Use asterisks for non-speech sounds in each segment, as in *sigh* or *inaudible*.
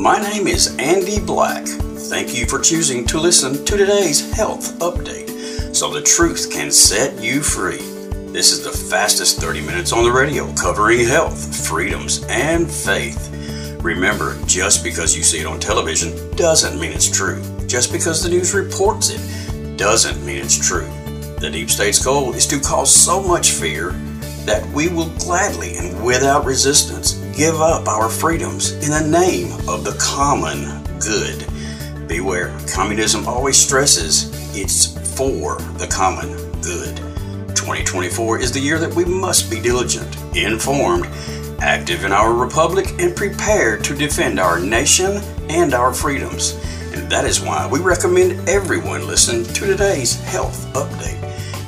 My name is Andy Black. Thank you for choosing to listen to today's health update so the truth can set you free. This is the fastest 30 minutes on the radio covering health, freedoms, and faith. Remember, just because you see it on television doesn't mean it's true. Just because the news reports it doesn't mean it's true. The deep state's goal is to cause so much fear that we will gladly and without resistance give up our freedoms in the name of the common good. Beware, communism always stresses it's for the common good. 2024 is the year that we must be diligent, informed, active in our republic, and prepared to defend our nation and our freedoms. And that is why we recommend everyone listen to today's health update.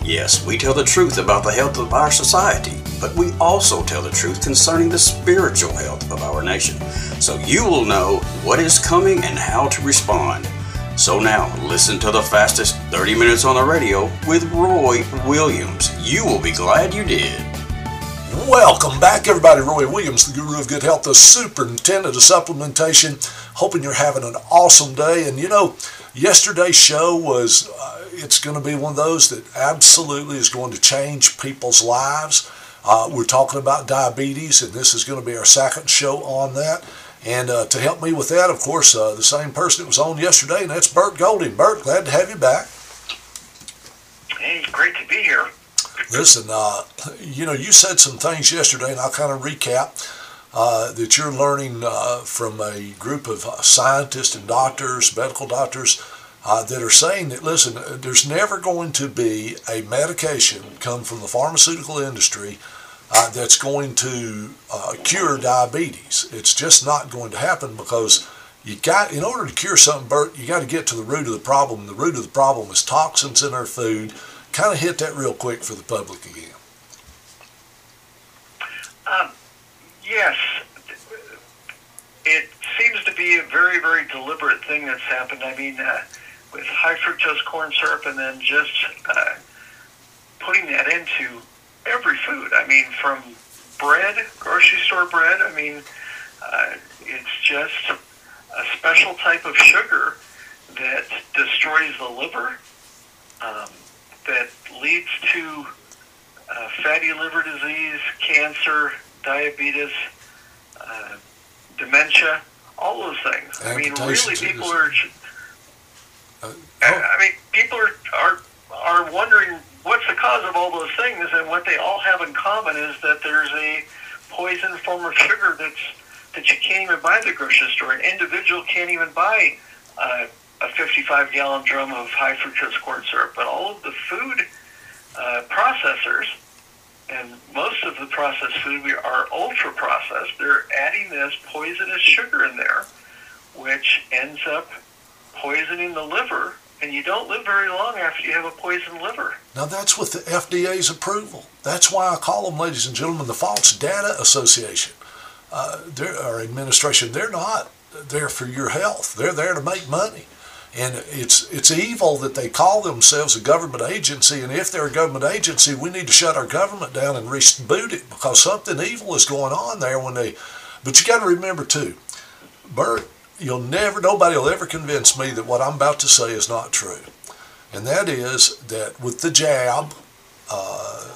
Yes, we tell the truth about the health of our society, but we also tell the truth concerning the spiritual health of our nation. So you will know what is coming and how to respond. So now, listen to the fastest 30 minutes on the radio with Roy Williams. You will be glad you did. Welcome back, everybody. Roy Williams, the guru of good health, the superintendent of supplementation. Hoping you're having an awesome day. And you know, yesterday's show was, uh, it's going to be one of those that absolutely is going to change people's lives. Uh, we're talking about diabetes, and this is going to be our second show on that. And uh, to help me with that, of course, uh, the same person that was on yesterday, and that's Bert Golding. Bert, glad to have you back. Hey, great to be here. Listen, uh, you know, you said some things yesterday, and I'll kind of recap. Uh, that you're learning uh, from a group of uh, scientists and doctors, medical doctors, uh, that are saying that, listen, there's never going to be a medication come from the pharmaceutical industry uh, that's going to uh, cure diabetes. It's just not going to happen because you got, in order to cure something, Bert, you got to get to the root of the problem. The root of the problem is toxins in our food. Kind of hit that real quick for the public again. Um, yes, it seems to be a very, very deliberate thing that's happened. I mean, uh, with high fructose corn syrup and then just uh, putting that into every food. I mean, from bread, grocery store bread. I mean, uh, it's just a special type of sugar that destroys the liver, um, that leads to uh, fatty liver disease, cancer, diabetes, uh, dementia, all those things. I mean, really, people are. Uh, oh. I mean, people are, are are wondering what's the cause of all those things, and what they all have in common is that there's a poison form of sugar that's that you can't even buy at the grocery store. An individual can't even buy uh, a 55 gallon drum of high fructose corn syrup, but all of the food uh, processors and most of the processed food we are ultra processed. They're adding this poisonous sugar in there, which ends up poisoning the liver and you don't live very long after you have a poisoned liver. Now that's with the FDA's approval. That's why I call them, ladies and gentlemen, the False Data Association. Uh, our administration, they're not there for your health. They're there to make money. And it's it's evil that they call themselves a government agency. And if they're a government agency, we need to shut our government down and reboot it because something evil is going on there when they. But you got to remember too, Bert, you'll never, nobody will ever convince me that what I'm about to say is not true. And that is that with the jab, uh,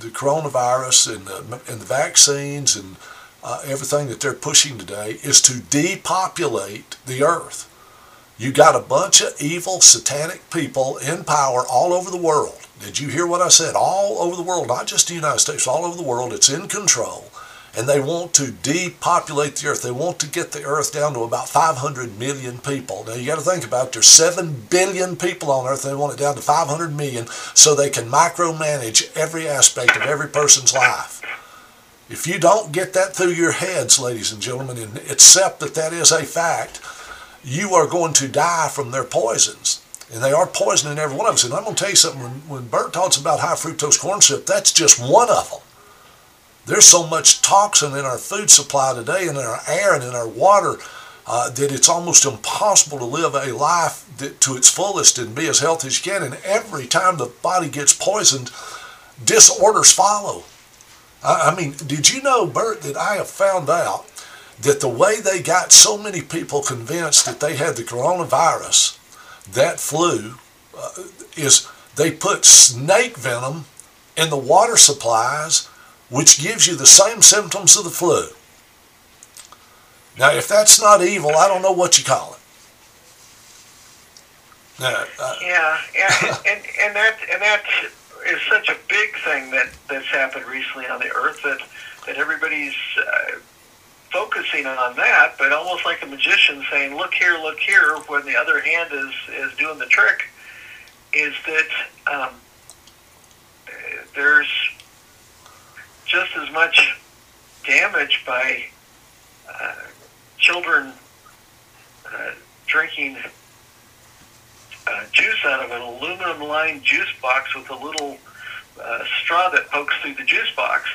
the coronavirus and the, and the vaccines and uh, everything that they're pushing today is to depopulate the earth. You got a bunch of evil, satanic people in power all over the world. Did you hear what I said? All over the world, not just the United States, all over the world. It's in control and they want to depopulate the earth. They want to get the earth down to about 500 million people. Now you got to think about it. There's 7 billion people on earth. They want it down to 500 million so they can micromanage every aspect of every person's life. If you don't get that through your heads, ladies and gentlemen, and accept that that is a fact, you are going to die from their poisons. And they are poisoning every one of us. And I'm going to tell you something. When, when Bert talks about high fructose corn syrup, that's just one of them. There's so much toxin in our food supply today and in our air and in our water uh, that it's almost impossible to live a life that, to its fullest and be as healthy as you can. And every time the body gets poisoned, disorders follow. I, I mean, did you know, Bert, that I have found out that the way they got so many people convinced that they had the coronavirus, that flu, uh, is they put snake venom in the water supplies, which gives you the same symptoms of the flu. Now, if that's not evil, I don't know what you call it. Uh, yeah, yeah, and and that and that is such a big thing that that's happened recently on the earth that that everybody's uh, focusing on that, but almost like a magician saying, "Look here, look here," when the other hand is is doing the trick. Is that um, there's just as much damage by uh, children uh, drinking uh, juice out of an aluminum lined juice box with a little uh, straw that pokes through the juice box.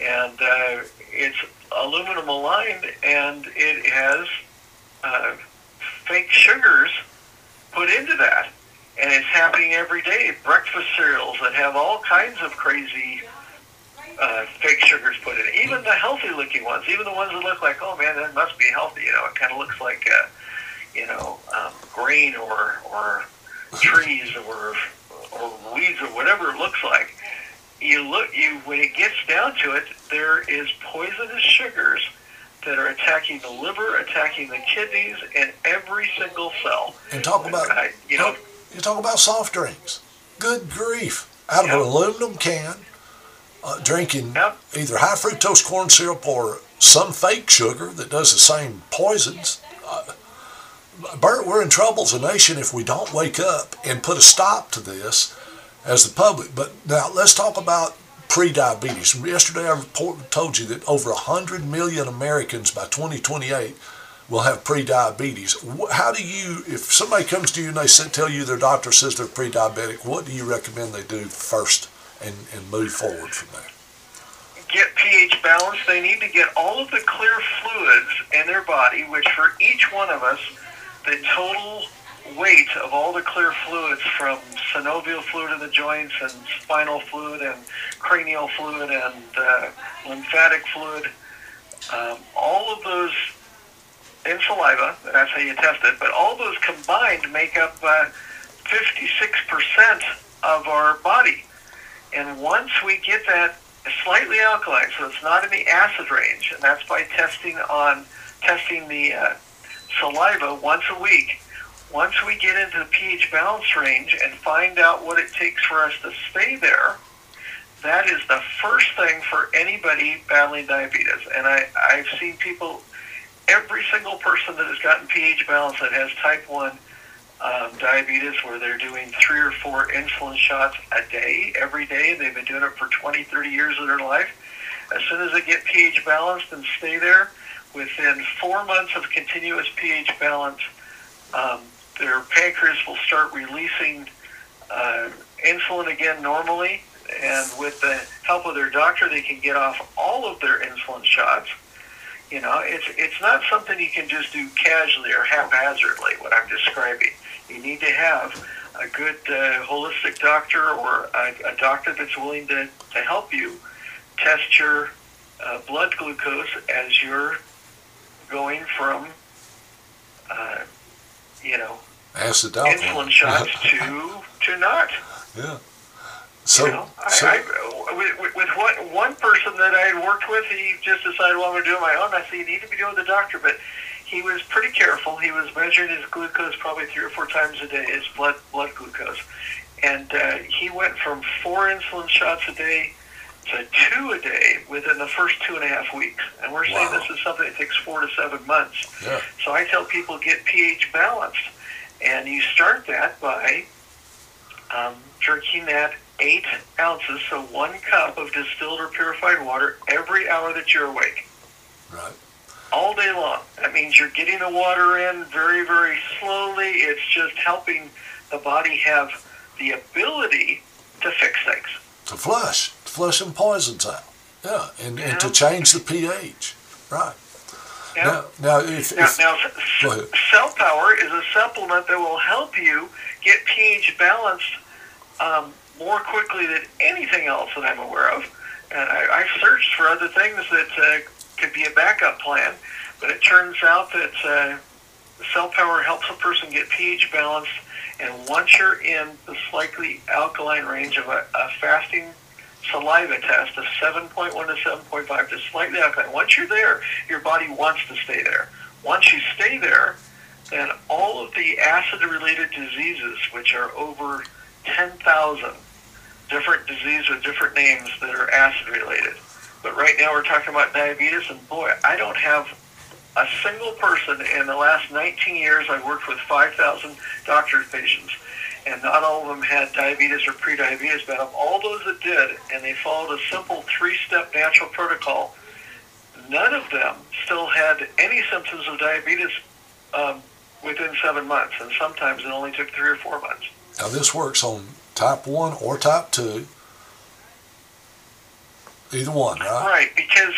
And uh, it's aluminum lined and it has uh, fake sugars put into that. And it's happening every day. Breakfast cereals that have all kinds of crazy uh, fake sugars put in. Even the healthy looking ones, even the ones that look like, oh man, that must be healthy. You know, it kind of looks like, uh, you know, um, grain or or trees or or weeds or whatever it looks like. You look, you when it gets down to it, there is poisonous sugars that are attacking the liver, attacking the kidneys, and every single cell. And talk about I, you know, you talk about soft drinks. Good grief! Out of yep. an aluminum can, uh, drinking yep. either high fructose corn syrup or some fake sugar that does the same poisons. Uh, Bert, we're in trouble as a nation if we don't wake up and put a stop to this as the public. But now let's talk about pre-diabetes. Yesterday I report, told you that over 100 million Americans by 2028 will have pre-diabetes. How do you, if somebody comes to you and they say, tell you their doctor says they're pre-diabetic, what do you recommend they do first and, and move forward from there? Get pH balance. They need to get all of the clear fluids in their body, which for each one of us, the total weight of all the clear fluids from synovial fluid in the joints and spinal fluid and cranial fluid and uh, lymphatic fluid, um, all of those in saliva, that's how you test it, but all those combined make up uh, 56% of our body. And once we get that slightly alkaline, so it's not in the acid range, and that's by testing on testing the uh, saliva once a week. Once we get into the pH balance range and find out what it takes for us to stay there, that is the first thing for anybody battling diabetes. And I, I've seen people, every single person that has gotten pH balance that has type 1 um, diabetes, where they're doing three or four insulin shots a day, every day, they've been doing it for 20, 30 years of their life. As soon as they get pH balanced and stay there, within four months of continuous pH balance, um, their pancreas will start releasing uh, insulin again normally, and with the help of their doctor, they can get off all of their insulin shots. You know, it's it's not something you can just do casually or haphazardly. What I'm describing, you need to have a good uh, holistic doctor or a, a doctor that's willing to, to help you test your uh, blood glucose as you're going from, uh, you know, acid insulin shots *laughs* to to not. Yeah. So, you know, so I, I, with, with what one person that I had worked with, he just decided, well, I'm going to do it my own. I said, you need to be doing the doctor, but he was pretty careful. He was measuring his glucose probably three or four times a day, his blood blood glucose, and uh, he went from four insulin shots a day to two a day within the first two and a half weeks. And we're saying wow. this is something that takes four to seven months. Yeah. So I tell people get pH balanced. And you start that by um, drinking that eight ounces, so one cup of distilled or purified water every hour that you're awake. Right. All day long. That means you're getting the water in very, very slowly. It's just helping the body have the ability to fix things. To flush flushing poisons out. Yeah, and, yeah. and to change the pH. Right. Yeah. Now, now, if, now, if, now Cell Power is a supplement that will help you get pH balanced um, more quickly than anything else that I'm aware of. And I, I've searched for other things that uh, could be a backup plan, But it turns out that uh, cell power helps a person get pH balanced, and once you're in the slightly alkaline range of a, a fasting saliva test of 7.1 to 7.5 to slightly alkaline, once you're there, your body wants to stay there. Once you stay there, then all of the acid-related diseases, which are over 10,000 different diseases with different names that are acid-related. But right now we're talking about diabetes, and boy, I don't have a single person in the last 19 years. I've worked with 5,000 doctor patients, and not all of them had diabetes or prediabetes. But of all those that did, and they followed a simple three-step natural protocol, none of them still had any symptoms of diabetes um, within seven months, and sometimes it only took three or four months. Now this works on type one or type two. Either one, right? Right, because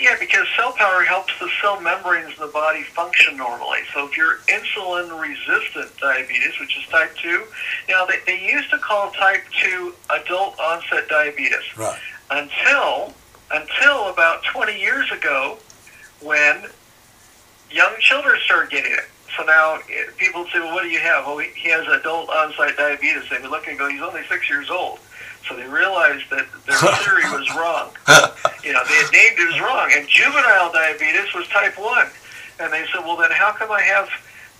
yeah, because cell power helps the cell membranes in the body function normally. So if you're insulin resistant diabetes, which is type two, now they, they used to call type two adult onset diabetes. Right. Until until about 20 years ago, when young children started getting it. So now eh, people say, well, what do you have? Well, he has adult onset diabetes. They look and go, he's only six years old. So they realized that their theory was wrong. *laughs* You know, they had named it was wrong. And juvenile diabetes was type 1. And they said, well, then how come I have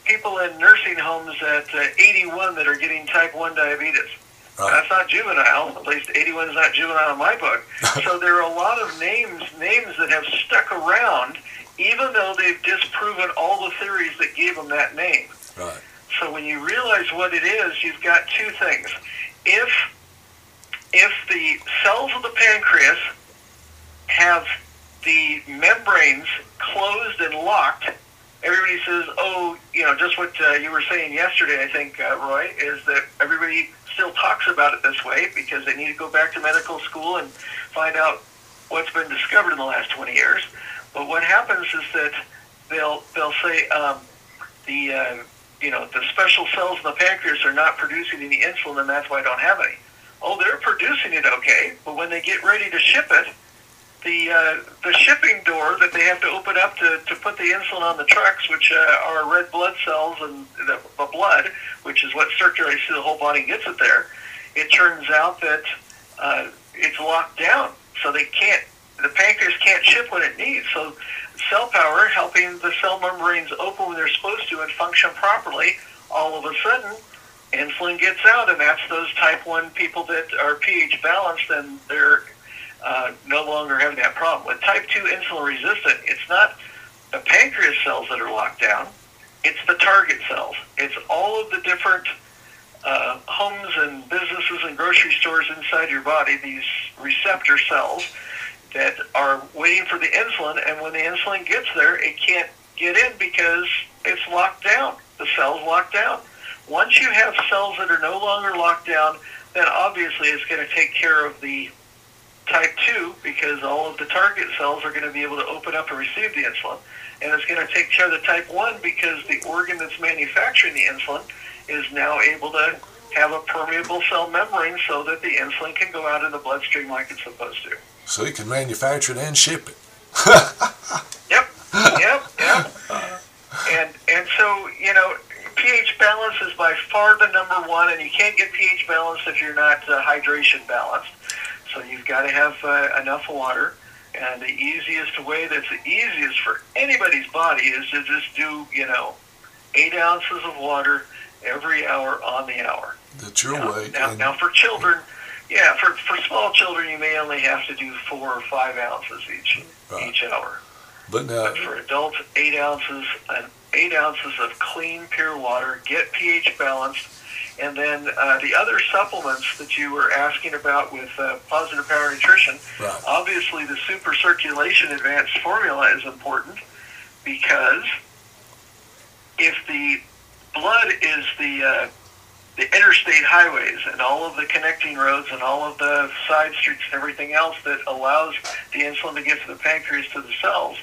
people in nursing homes at uh, 81 that are getting type 1 diabetes? Right. That's not juvenile. At least 81 is not juvenile in my book. *laughs* so there are a lot of names names that have stuck around, even though they've disproven all the theories that gave them that name. Right. So when you realize what it is, you've got two things. If if the cells of the pancreas have the membranes closed and locked, everybody says, "Oh, you know, just what uh, you were saying yesterday." I think, uh, Roy, is that everybody still talks about it this way because they need to go back to medical school and find out what's been discovered in the last 20 years. But what happens is that they'll they'll say um, the uh, you know the special cells in the pancreas are not producing any insulin, and that's why I don't have any. Oh, they're producing it okay, but when they get ready to ship it, the uh, the shipping door that they have to open up to, to put the insulin on the trucks, which uh, are red blood cells and the, the blood, which is what circulates through the whole body and gets it there. It turns out that uh, it's locked down, so they can't. The pancreas can't ship what it needs. So cell power helping the cell membranes open when they're supposed to and function properly. All of a sudden, insulin gets out, and that's those type one people that are pH balanced and they're uh, no longer having that problem. With type 2 insulin resistant, it's not the pancreas cells that are locked down, it's the target cells. It's all of the different uh, homes and businesses and grocery stores inside your body, these receptor cells that are waiting for the insulin, and when the insulin gets there, it can't get in because it's locked down. The cell's locked down. Once you have cells that are no longer locked down, then obviously it's going to take care of the type 2 because all of the target cells are going to be able to open up and receive the insulin. And it's going to take care of the type 1 because the organ that's manufacturing the insulin is now able to have a permeable cell membrane so that the insulin can go out in the bloodstream like it's supposed to. So you can manufacture it and ship it. Yep, yep, yep. And and so you know, pH balance is by far the number one, and you can't get pH balance if you're not uh, hydration balanced. So you've got to have uh, enough water. And the easiest way that's the easiest for anybody's body is to just do, you know, eight ounces of water every hour on the hour. That's your Now, way. now, now for children, yeah, for, for small children, you may only have to do four or five ounces each Right. each hour. but now, But for adults, eight ounces and eight ounces of clean, pure water. Get pH balanced, and then uh, the other supplements that you were asking about with uh, Positive Power Nutrition. right, Obviously, the Super Circulation Advanced Formula is important because if the blood is the uh, the interstate highways and all of the connecting roads and all of the side streets and everything else that allows the insulin to get to the pancreas to the cells,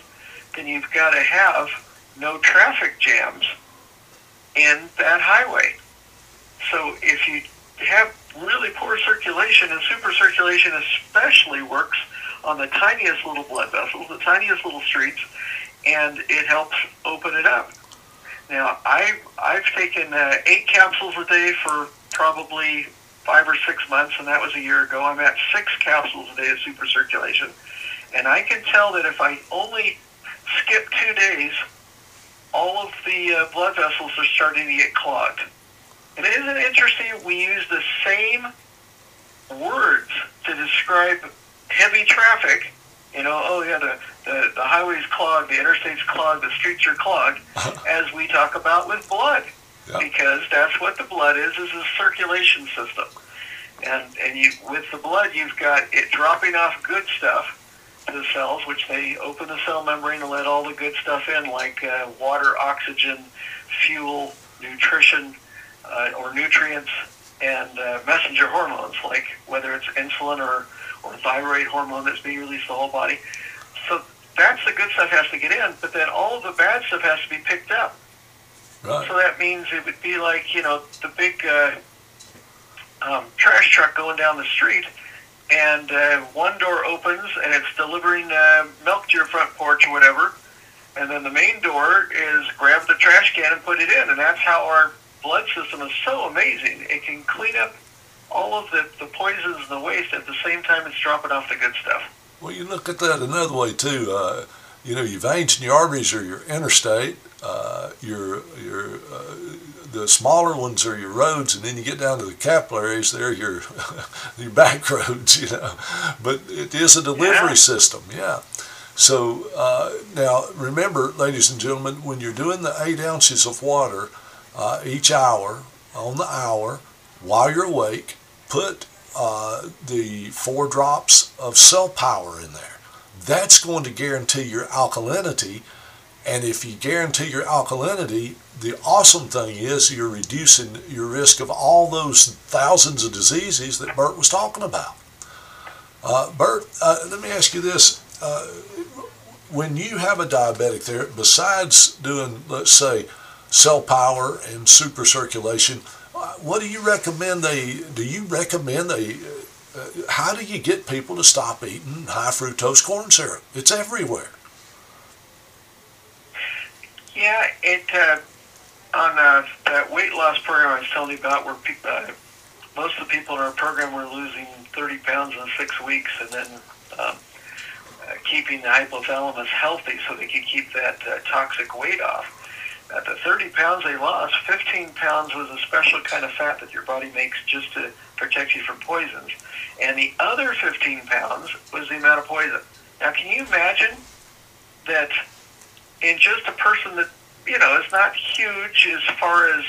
then you've got to have no traffic jams in that highway. So if you have really poor circulation, and super circulation especially works on the tiniest little blood vessels, the tiniest little streets, and it helps open it up. Now, I, I've taken uh, eight capsules a day for probably five or six months, and that was a year ago. I'm at six capsules a day of super circulation. And I can tell that if I only skip two days, all of the uh, blood vessels are starting to get clogged. And isn't it interesting? We use the same words to describe heavy traffic. You know, oh yeah, the, the, the highway's clogged, the interstate's clogged, the streets are clogged, *laughs* as we talk about with blood. Yeah. Because that's what the blood is, is a circulation system. And, and you, with the blood, you've got it dropping off good stuff the cells, which they open the cell membrane and let all the good stuff in, like uh, water, oxygen, fuel, nutrition, uh, or nutrients, and uh, messenger hormones, like whether it's insulin or, or thyroid hormone that's being released to the whole body. So that's the good stuff has to get in, but then all of the bad stuff has to be picked up. Right. So that means it would be like, you know, the big uh, um, trash truck going down the street, and uh, one door opens and it's delivering uh, milk to your front porch or whatever, and then the main door is grab the trash can and put it in, and that's how our blood system is so amazing. It can clean up all of the, the poisons and the waste at the same time it's dropping off the good stuff. Well, you look at that another way too. Uh, you know, your veins and your arteries are your interstate. Uh, your your uh, the smaller ones are your roads, and then you get down to the capillaries. They're your *laughs* your back roads. You know, but it is a delivery Yeah. system. Yeah. So uh, now remember, ladies and gentlemen, when you're doing the eight ounces of water uh, each hour on the hour while you're awake, put uh, the four drops of cell power in there. That's going to guarantee your alkalinity. And if you guarantee your alkalinity, the awesome thing is you're reducing your risk of all those thousands of diseases that Bert was talking about. Uh, Bert, uh, let me ask you this. Uh, when you have a diabetic there, besides doing, let's say, cell power and super circulation, uh, what do you recommend they, do you recommend they, uh, how do you get people to stop eating high fructose corn syrup? It's everywhere. Yeah, it uh, on uh, that weight loss program I was telling you about, where pe- uh, most of the people in our program were losing 30 pounds in six weeks, and then um, uh, keeping the hypothalamus healthy so they could keep that uh, toxic weight off. At the 30 pounds they lost, 15 pounds was a special kind of fat that your body makes just to protect you from poisons, and the other 15 pounds was the amount of poison. Now, can you imagine that? In just a person that you know is not huge as far as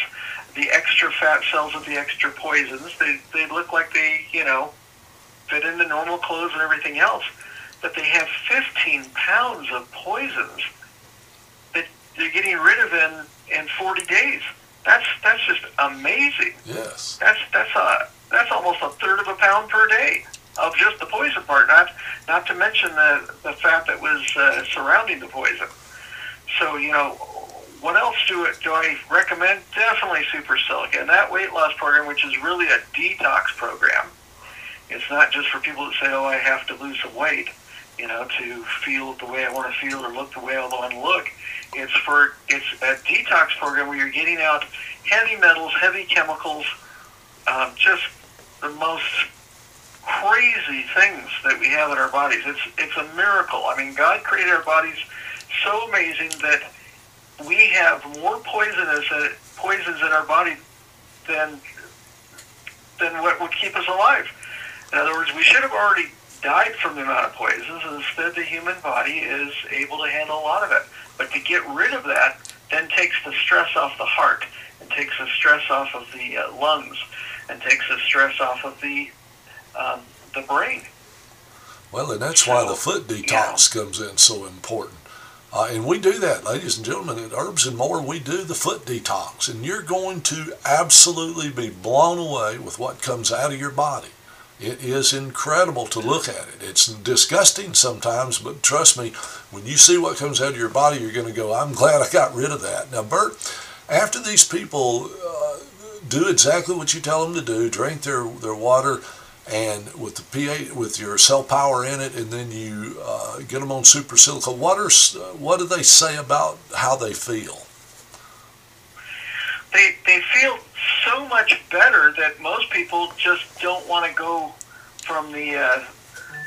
the extra fat cells of the extra poisons. They they look like they you know fit into normal clothes and everything else, but they have 15 pounds of poisons that they're getting rid of in in 40 days. That's that's just amazing. Yes. That's that's a that's almost a third of a pound per day of just the poison part. Not not to mention the the fat that was uh, surrounding the poison. So you know, what else do it do I recommend? Definitely Super Silica and that weight loss program, which is really a detox program. It's not just for people that say, "Oh, I have to lose some weight," you know, to feel the way I want to feel or look the way I want to look. It's for it's a detox program where you're getting out heavy metals, heavy chemicals, um, just the most crazy things that we have in our bodies. It's it's a miracle. I mean, God created our bodies so amazing that we have more poisonous uh, poisons in our body than than what would keep us alive. In other words, we should have already died from the amount of poisons, and instead the human body is able to handle a lot of it. But to get rid of that then takes the stress off the heart, and takes the stress off of the uh, lungs, and takes the stress off of the um, the brain. Well, and that's why the foot detox comes in so important. Uh, and we do that, ladies and gentlemen, at Herbs and More. We do the foot detox, and you're going to absolutely be blown away with what comes out of your body. It is incredible to look at it. It's disgusting sometimes, but trust me, when you see what comes out of your body, you're going to go, I'm glad I got rid of that. Now, Bert, after these people uh, do exactly what you tell them to do, drink their, their water, and with the pH, with your cell power in it, and then you uh, get them on super silica. What are what do they say about how they feel? They they feel so much better that most people just don't want to go from the uh,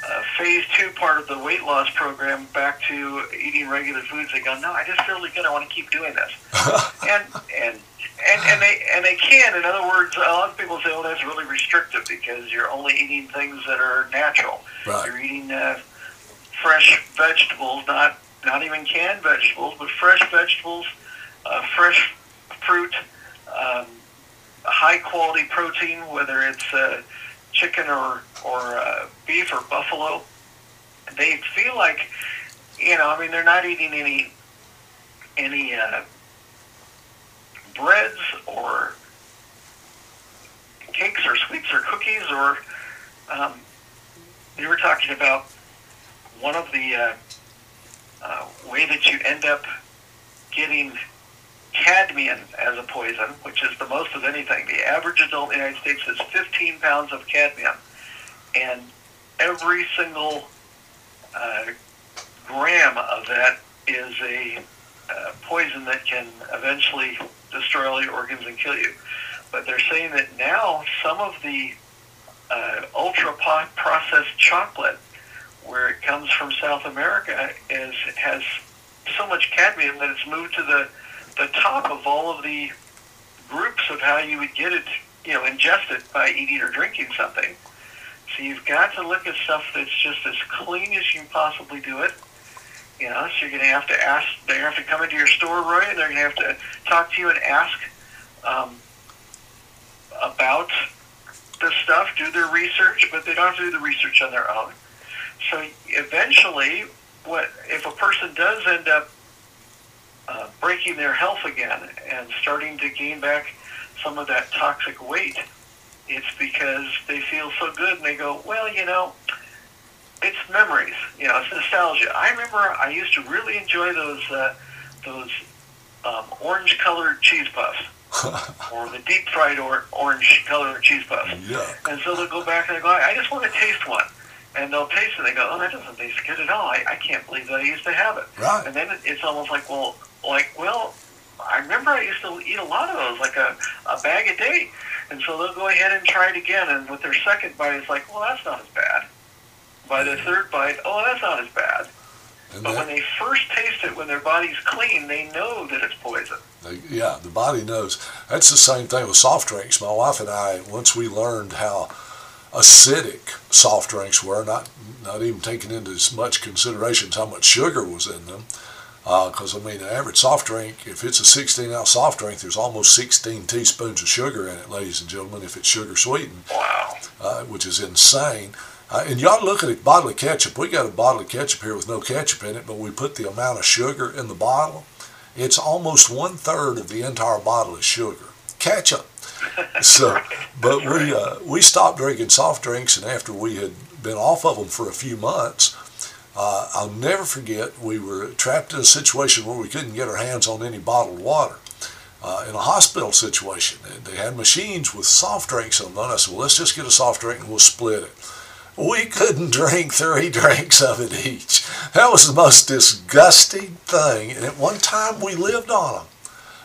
uh, phase two part of the weight loss program back to eating regular foods. They go, no, I just feel like I want to keep doing this, *laughs* and and and and they and they can. In other words, a lot of people say, "Oh, that's really restrictive because you're only eating things that are natural. Right. You're eating uh, fresh vegetables, not not even canned vegetables, but fresh vegetables, uh, fresh fruit, um, high quality protein, whether it's uh, chicken or or uh, beef or buffalo. They feel like, you know, I mean, they're not eating any any." Uh, breads or cakes or sweets or cookies or um, you were talking about one of the uh, uh, way that you end up getting cadmium as a poison, which is the most of anything. The average adult in the United States has 15 pounds of cadmium, and every single uh, gram of that is a uh, poison that can eventually destroy all your organs and kill you. But they're saying that now some of the uh, ultra processed chocolate, where it comes from South America, is has so much cadmium that it's moved to the the top of all of the groups of how you would get it, you know, ingest it by eating or drinking something. So you've got to look at stuff that's just as clean as you can possibly do it you know, so you're going to have to ask. They're going to have to come into your store, Roy, and they're going to have to talk to you and ask um, about the stuff, do their research, but they don't have to do the research on their own. So eventually, what if a person does end up uh, breaking their health again and starting to gain back some of that toxic weight? It's because they feel so good and they go, well, you know, it's memories. You know, it's nostalgia. I remember I used to really enjoy those uh, those um, orange colored cheese puffs. *laughs* or the deep fried or orange colored cheese puffs. Yeah. And so they'll go back and they go, I just want to taste one. And they'll taste it and they go, oh, that doesn't taste good at all. I, I can't believe that I used to have it. Right. And then it's almost like, well, like, well, I remember I used to eat a lot of those, like a, a bag a day. And so they'll go ahead and try it again. And with their second bite, it's like, well, that's not as bad. By the third bite, oh, that's not as bad. And but that, when they first taste it, when their body's clean, they know that it's poison. They, yeah, the body knows. That's the same thing with soft drinks. My wife and I, once we learned how acidic soft drinks were, not not even taking into as much consideration as how much sugar was in them. Because, uh, I mean, an average soft drink, if it's a 16 ounce soft drink, there's almost 16 teaspoons of sugar in it, ladies and gentlemen, if it's sugar sweetened. Wow. Uh, which is insane. Uh, and you ought to look at a bottle of ketchup. We got a bottle of ketchup here with no ketchup in it, but we put the amount of sugar in the bottle. It's almost one third of the entire bottle is sugar. Ketchup. *laughs* So, but we uh, we stopped drinking soft drinks, and after we had been off of them for a few months, uh, I'll never forget we were trapped in a situation where we couldn't get our hands on any bottled water. Uh, in a hospital situation, they had machines with soft drinks on them. I said, "Well, let's just get a soft drink and we'll split it." we *laughs* couldn't drink three *laughs* drinks of it each. That was the most disgusting thing. And at one time, we lived on them.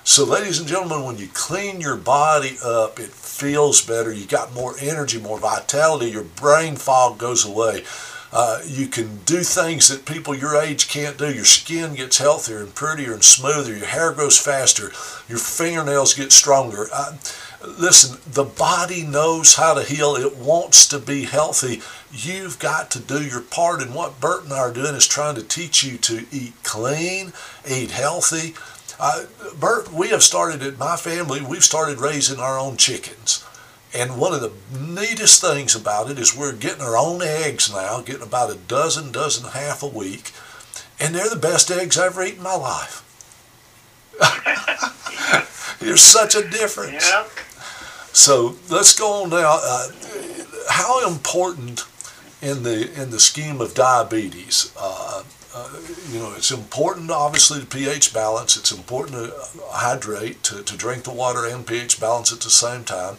So, ladies and gentlemen, when you clean your body up, it feels better. You got more energy, more vitality. Your brain fog goes away. Uh, you can do things that people your age can't do. Your skin gets healthier and prettier and smoother. Your hair grows faster. Your fingernails get stronger. Uh, listen, the body knows how to heal. It wants to be healthy. You've got to do your part. And what Bert and I are doing is trying to teach you to eat clean, eat healthy. Uh, Bert, we have started at my family, we've started raising our own chickens. And one of the neatest things about it is we're getting our own eggs now, getting about a dozen, dozen and a half a week. And they're the best eggs I've ever eaten in my life. *laughs* There's such a difference. Yeah. So let's go on now. Uh, how important in the in the scheme of diabetes? Uh, uh, you know, it's important, obviously, to pH balance. It's important to hydrate, to, to drink the water and pH balance at the same time.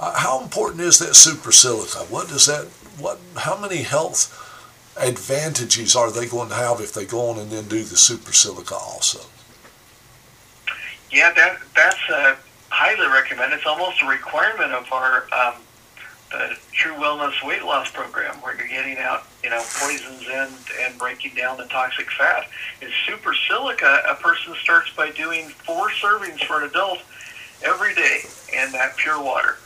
Uh, how important is that super silica? What does that? What? How many health advantages are they going to have if they go on and then do the super silica also? Yeah, that that's uh, highly recommended. It's almost a requirement of our um, the True Wellness Weight Loss Program, where you're getting out, you know, poisons and and breaking down the toxic fat. Is super silica. A person starts by doing four servings for an adult every day in that pure water,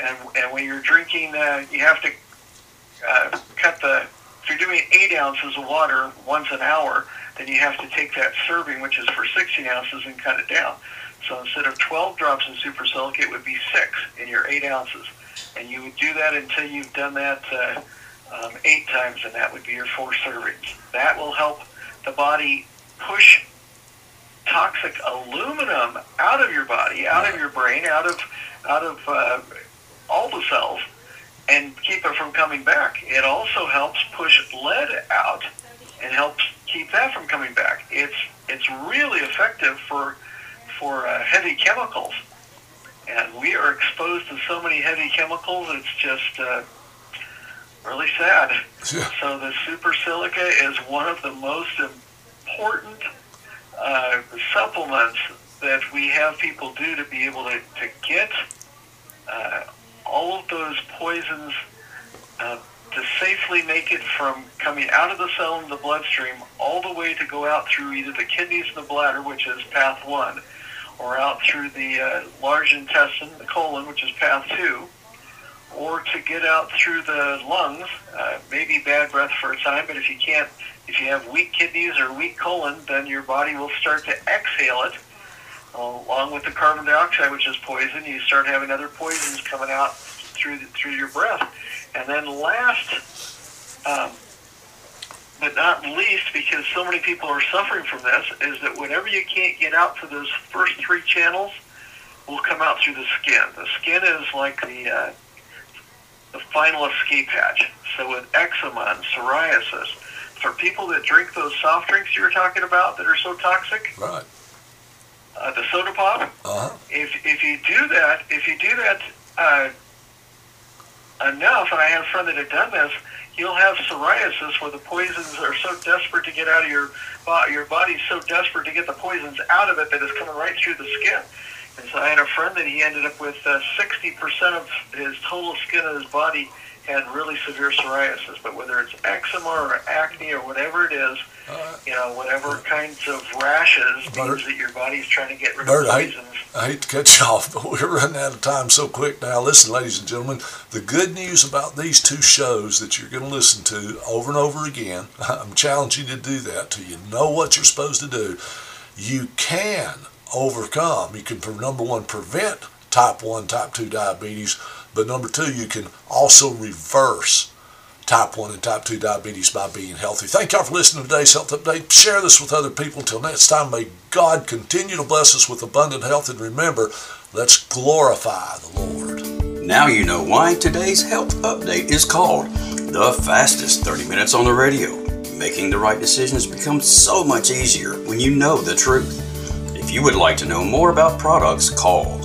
and and when you're drinking, uh, you have to uh, cut the. If you're doing eight ounces of water once an hour, then you have to take that serving, which is for 16 ounces, and cut it down. So instead of 12 drops in super silica, it would be six in your eight ounces and you would do that until you've done that uh, um, eight times, and that would be your four servings. That will help the body push toxic aluminum out of your body, out of your brain, out of out of uh, all the cells, and keep it from coming back. It also helps push lead out and helps keep that from coming back. It's it's really effective for for uh, heavy chemicals and we are exposed to so many heavy chemicals. It's just uh, really sad. Yeah. So the super silica is one of the most important uh, supplements that we have people do to be able to, to get uh, all of those poisons uh, to safely make it from coming out of the cell in the bloodstream all the way to go out through either the kidneys and the bladder, which is path one, or out through the uh, large intestine, the colon, which is path two, or to get out through the lungs, uh, maybe bad breath for a time, but if you can't, if you have weak kidneys or weak colon, then your body will start to exhale it along with the carbon dioxide, which is poison. You start having other poisons coming out through the, through your breath, and then last, um, but not least because so many people are suffering from this, is that whenever you can't get out to those first three channels, will come out through the skin. The skin is like the uh, the final escape hatch. So with eczema and psoriasis, for people that drink those soft drinks you were talking about that are so toxic, right? Uh, the soda pop. Uh-huh. If if you do that, if you do that uh, enough, and I have a friend that had done this, you'll have psoriasis where the poisons are so desperate to get out of your body, your body's so desperate to get the poisons out of it that it's coming right through the skin. And so I had a friend that he ended up with uh, 60% of his total skin of his body had really severe psoriasis. But whether it's eczema or acne or whatever it is, uh, you know, whatever kinds of rashes Bert, means that your body's trying to get rid Bert, of poisons. I, I hate to cut you *laughs* off, but we're running out of time so quick now. Listen, ladies and gentlemen, the good news about these two shows that you're going to listen to over and over again, *laughs* I'm challenging you to do that till you know what you're supposed to do. You can overcome. You can, number one, prevent type 1, type 2 diabetes, but number two, you can also reverse type 1 and type 2 diabetes by being healthy. Thank y'all for listening to today's Health Update. Share this with other people. Until next time, may God continue to bless us with abundant health. And remember, let's glorify the Lord. Now you know why today's Health Update is called the fastest 30 minutes on the radio. Making the right decisions becomes so much easier when you know the truth. If you would like to know more about products, call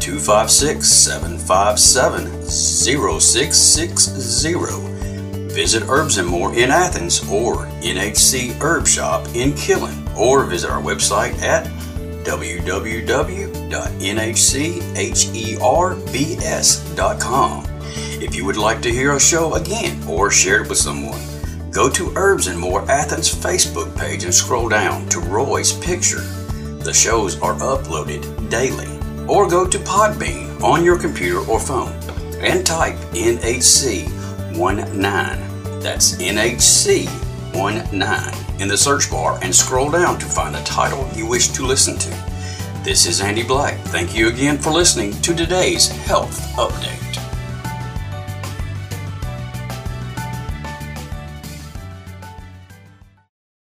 256 757 0660 Visit Herbs and More in Athens or NHC Herb Shop in Killen or visit our website at www.nhcherbs.com. If you would like to hear a show again or share it with someone, go to Herbs and More Athens Facebook page and scroll down to Roy's picture. The shows are uploaded daily. Or go to Podbean on your computer or phone and type NHC 19. That's NHC 19 in the search bar and scroll down to find the title you wish to listen to. This is Andy Black. Thank you again for listening to today's Health Update.